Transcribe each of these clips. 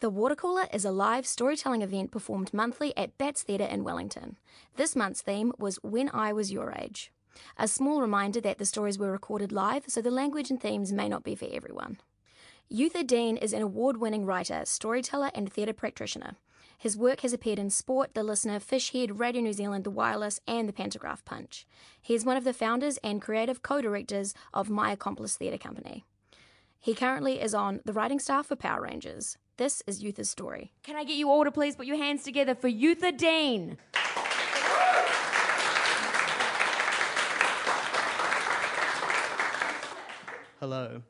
The Watercooler is a live storytelling event performed monthly at Bats Theatre in Wellington. This month's theme was When I Was Your Age. A small reminder that the stories were recorded live, so the language and themes may not be for everyone. Uther Dean is an award winning writer, storyteller, and theatre practitioner. His work has appeared in Sport, The Listener, Fishhead, Radio New Zealand, The Wireless, and The Pantograph Punch. He is one of the founders and creative co directors of My Accomplice Theatre Company. He currently is on the writing staff for Power Rangers. This is Uther's story. Can I get you all to please put your hands together for Uther Dean? Hello.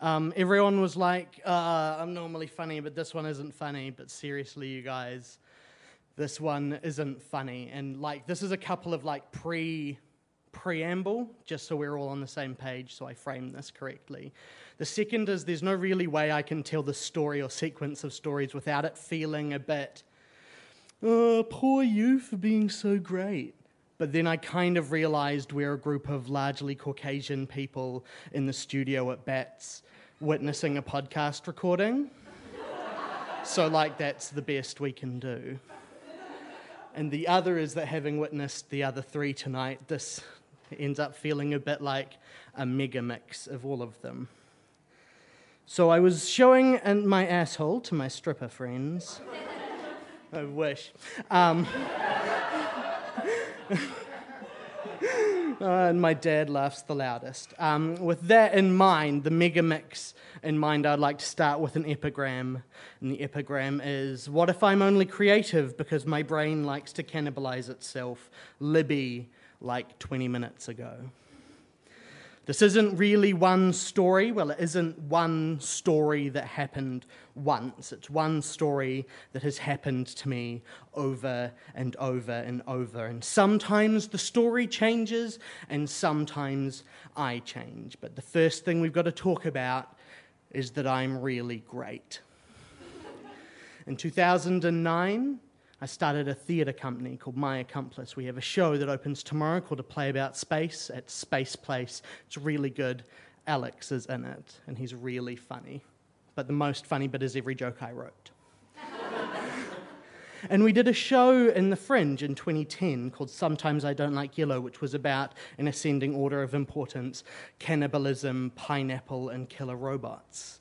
Um, everyone was like, uh, I'm normally funny, but this one isn't funny. But seriously, you guys, this one isn't funny. And like, this is a couple of like pre preamble, just so we're all on the same page, so I frame this correctly. The second is there's no really way I can tell the story or sequence of stories without it feeling a bit, oh, poor you for being so great. But then I kind of realized we're a group of largely Caucasian people in the studio at Bats witnessing a podcast recording. so, like, that's the best we can do. And the other is that having witnessed the other three tonight, this ends up feeling a bit like a mega mix of all of them. So I was showing my asshole to my stripper friends. I wish. Um, Uh, and my dad laughs the loudest. Um, with that in mind, the mega mix in mind, I'd like to start with an epigram. And the epigram is What if I'm only creative because my brain likes to cannibalize itself? Libby, like 20 minutes ago. This isn't really one story. Well, it isn't one story that happened once. It's one story that has happened to me over and over and over. And sometimes the story changes, and sometimes I change. But the first thing we've got to talk about is that I'm really great. In 2009, I started a theatre company called My Accomplice. We have a show that opens tomorrow called A Play About Space at Space Place. It's really good. Alex is in it, and he's really funny. But the most funny bit is every joke I wrote. and we did a show in the Fringe in 2010 called Sometimes I Don't Like Yellow, which was about, in ascending order of importance, cannibalism, pineapple, and killer robots.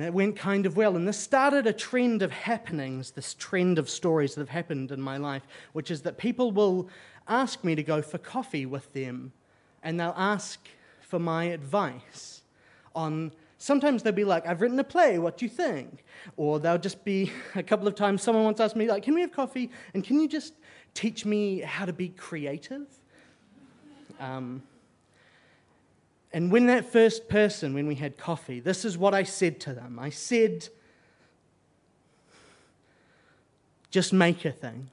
And it went kind of well. And this started a trend of happenings, this trend of stories that have happened in my life, which is that people will ask me to go for coffee with them and they'll ask for my advice on. Sometimes they'll be like, I've written a play, what do you think? Or they'll just be, a couple of times, someone once asked me, like, can we have coffee? And can you just teach me how to be creative? Um, and when that first person, when we had coffee, this is what I said to them. I said, just make a thing.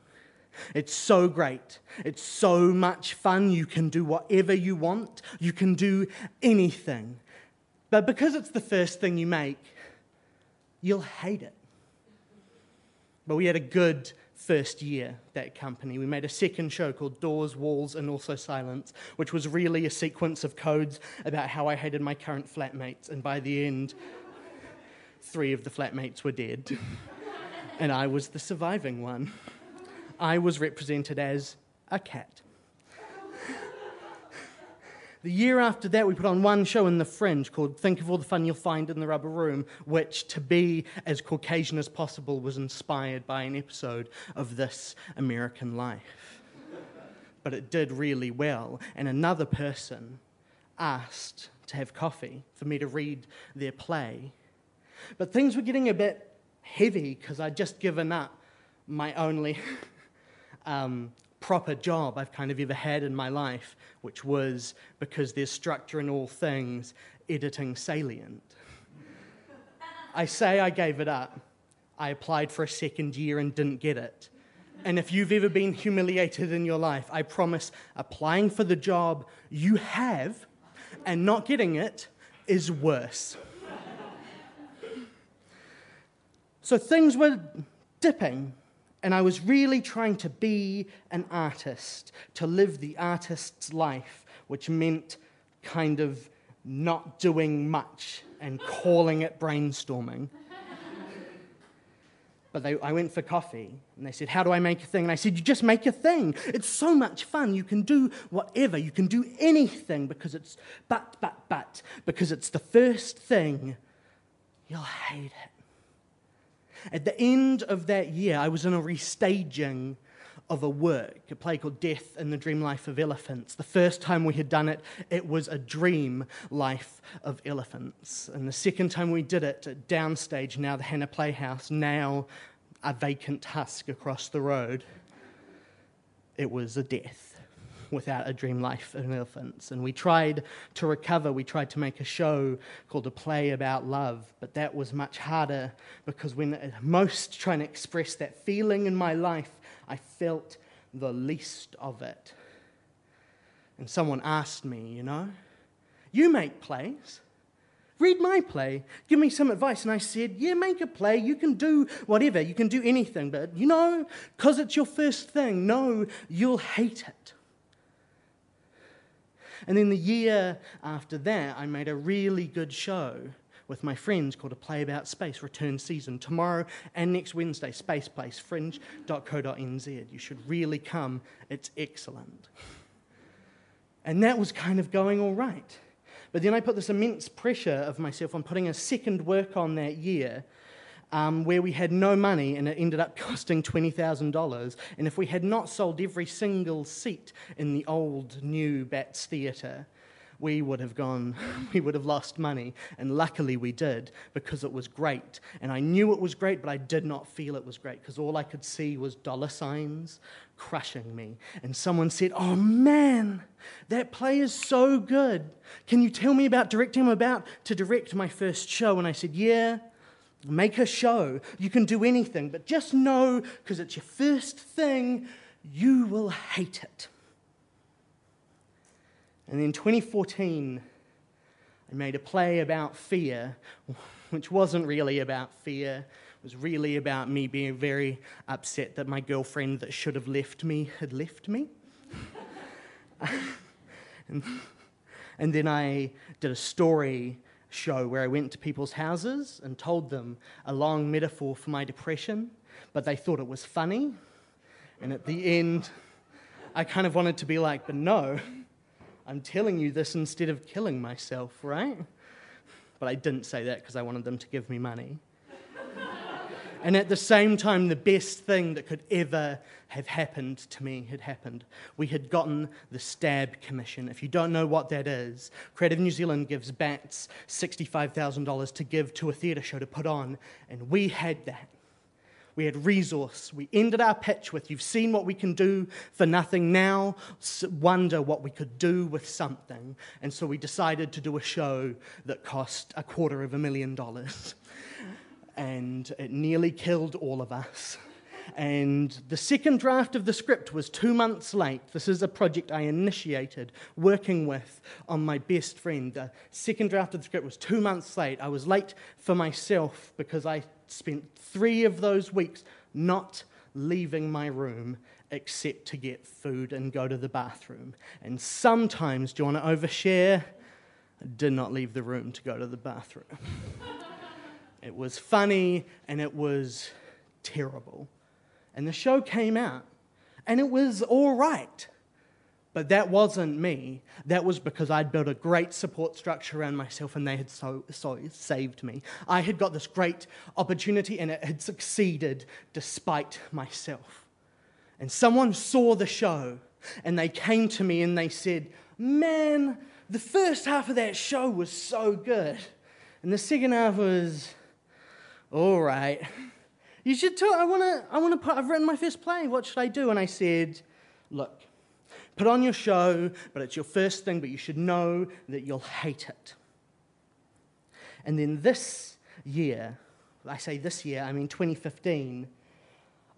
It's so great. It's so much fun. You can do whatever you want, you can do anything. But because it's the first thing you make, you'll hate it. But we had a good first year, that company. We made a second show called Doors, Walls, and Also Silence, which was really a sequence of codes about how I hated my current flatmates. And by the end, three of the flatmates were dead. and I was the surviving one. I was represented as a cat. The year after that, we put on one show in the Fringe called Think of All the Fun You'll Find in the Rubber Room, which, to be as Caucasian as possible, was inspired by an episode of This American Life. But it did really well, and another person asked to have coffee for me to read their play. But things were getting a bit heavy because I'd just given up my only um, proper job I've kind of ever had in my life, which was because there's structure in all things, editing Salient. I say I gave it up. I applied for a second year and didn't get it. And if you've ever been humiliated in your life, I promise applying for the job you have and not getting it is worse. so things were dipping and I was really trying to be an artist, to live the artist's life, which meant kind of not doing much and calling it brainstorming. But they, I went for coffee and they said, How do I make a thing? And I said, You just make a thing. It's so much fun. You can do whatever. You can do anything because it's, but, but, but, because it's the first thing, you'll hate it. At the end of that year, I was in a restaging of a work, a play called Death and the Dream Life of Elephants. The first time we had done it, it was a dream life of elephants. And the second time we did it at Downstage, now the Hannah Playhouse, now a vacant husk across the road, it was a death without a dream life of elephants. And we tried to recover, we tried to make a show called A Play About Love, but that was much harder because when most trying to express that feeling in my life, I felt the least of it. And someone asked me, you know, you make plays. Read my play. Give me some advice. And I said, Yeah, make a play. You can do whatever. You can do anything. But, you know, because it's your first thing, no, you'll hate it. And then the year after that, I made a really good show with my friends called A Play About Space, return season. Tomorrow and next Wednesday, Space Place, fringe.co.nz. You should really come, it's excellent. And that was kind of going all right. But then I put this immense pressure of myself on putting a second work on that year. Um, where we had no money and it ended up costing $20,000. And if we had not sold every single seat in the old new Bats Theatre, we would have gone, we would have lost money. And luckily we did because it was great. And I knew it was great, but I did not feel it was great because all I could see was dollar signs crushing me. And someone said, Oh man, that play is so good. Can you tell me about directing? I'm about to direct my first show. And I said, Yeah. Make a show. You can do anything, but just know because it's your first thing, you will hate it. And in 2014, I made a play about fear, which wasn't really about fear. It was really about me being very upset that my girlfriend that should have left me had left me. and, and then I did a story show where I went to people's houses and told them a long metaphor for my depression, but they thought it was funny. And at the end, I kind of wanted to be like, but no, I'm telling you this instead of killing myself, right? But I didn't say that because I wanted them to give me money. And at the same time, the best thing that could ever have happened to me had happened. We had gotten the STAB Commission. If you don't know what that is, Creative New Zealand gives BATS $65,000 to give to a theatre show to put on, and we had that. We had resource. We ended our pitch with, You've seen what we can do for nothing. Now wonder what we could do with something. And so we decided to do a show that cost a quarter of a million dollars. And it nearly killed all of us. And the second draft of the script was two months late. This is a project I initiated working with on my best friend. The second draft of the script was two months late. I was late for myself because I spent three of those weeks not leaving my room except to get food and go to the bathroom. And sometimes, do you want to overshare? I did not leave the room to go to the bathroom. it was funny and it was terrible. And the show came out and it was all right. But that wasn't me. That was because I'd built a great support structure around myself and they had so, so saved me. I had got this great opportunity and it had succeeded despite myself. And someone saw the show and they came to me and they said, Man, the first half of that show was so good. And the second half was, all right. You should tell, I want to, I want to put, I've written my first play. What should I do? And I said, Look, Put on your show, but it's your first thing, but you should know that you'll hate it. And then this year, I say this year, I mean 2015,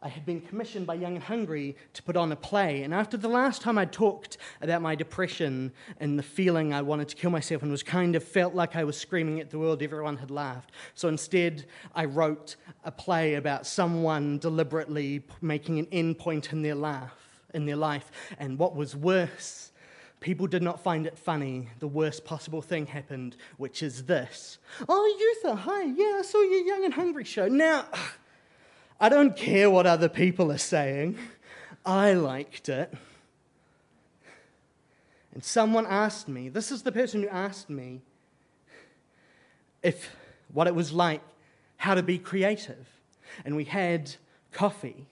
I had been commissioned by Young and Hungry to put on a play. And after the last time I talked about my depression and the feeling I wanted to kill myself and was kind of felt like I was screaming at the world, everyone had laughed. So instead, I wrote a play about someone deliberately making an end point in their laugh in their life. And what was worse, people did not find it funny. The worst possible thing happened, which is this Oh, Uther, hi, yeah, I saw your Young and Hungry show. Now, I don't care what other people are saying. I liked it. And someone asked me, this is the person who asked me, if what it was like, how to be creative. And we had coffee.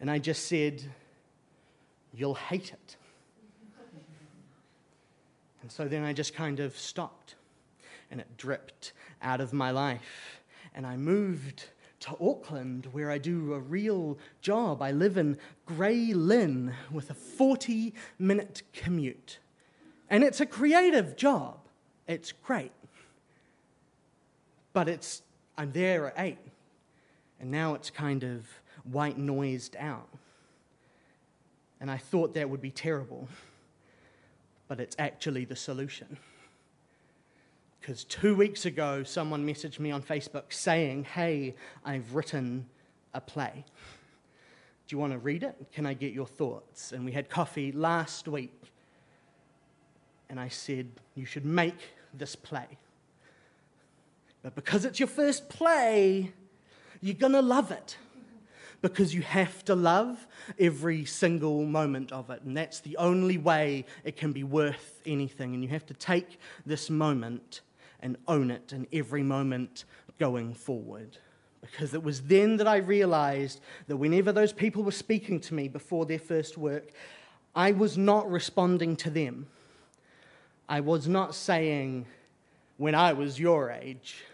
And I just said, You'll hate it. And so then I just kind of stopped. And it dripped out of my life. And I moved to Auckland, where I do a real job. I live in Grey Lynn with a 40 minute commute. And it's a creative job. It's great. But it's, I'm there at 8. And now it's kind of white noised out. And I thought that would be terrible. But it's actually the solution. Because two weeks ago, someone messaged me on Facebook saying, Hey, I've written a play. Do you want to read it? Can I get your thoughts? And we had coffee last week. And I said, You should make this play. But because it's your first play, you're going to love it. Because you have to love every single moment of it. And that's the only way it can be worth anything. And you have to take this moment and own it in every moment going forward. Because it was then that I realized that whenever those people were speaking to me before their first work, I was not responding to them. I was not saying, when I was your age,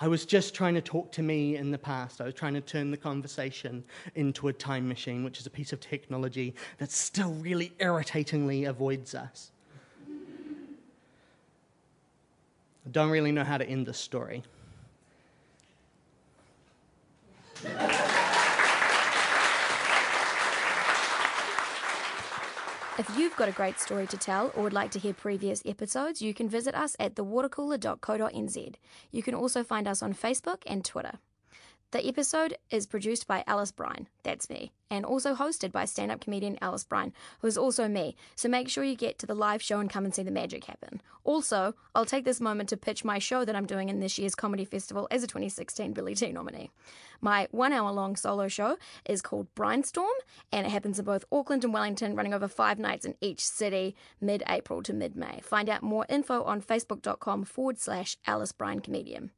I was just trying to talk to me in the past. I was trying to turn the conversation into a time machine, which is a piece of technology that still really irritatingly avoids us. I don't really know how to end this story. If you've got a great story to tell or would like to hear previous episodes, you can visit us at thewatercooler.co.nz. You can also find us on Facebook and Twitter. The episode is produced by Alice Brine, that's me, and also hosted by stand up comedian Alice Brine, who is also me, so make sure you get to the live show and come and see the magic happen. Also, I'll take this moment to pitch my show that I'm doing in this year's Comedy Festival as a 2016 Billy T nominee. My one hour long solo show is called Brinestorm, and it happens in both Auckland and Wellington, running over five nights in each city, mid April to mid May. Find out more info on facebook.com forward slash Alice Brine Comedian.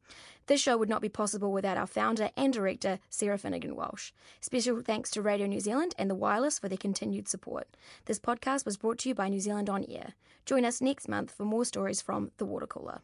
This show would not be possible without our founder and director, Sarah Finnegan Walsh. Special thanks to Radio New Zealand and The Wireless for their continued support. This podcast was brought to you by New Zealand On Air. Join us next month for more stories from The Water Cooler.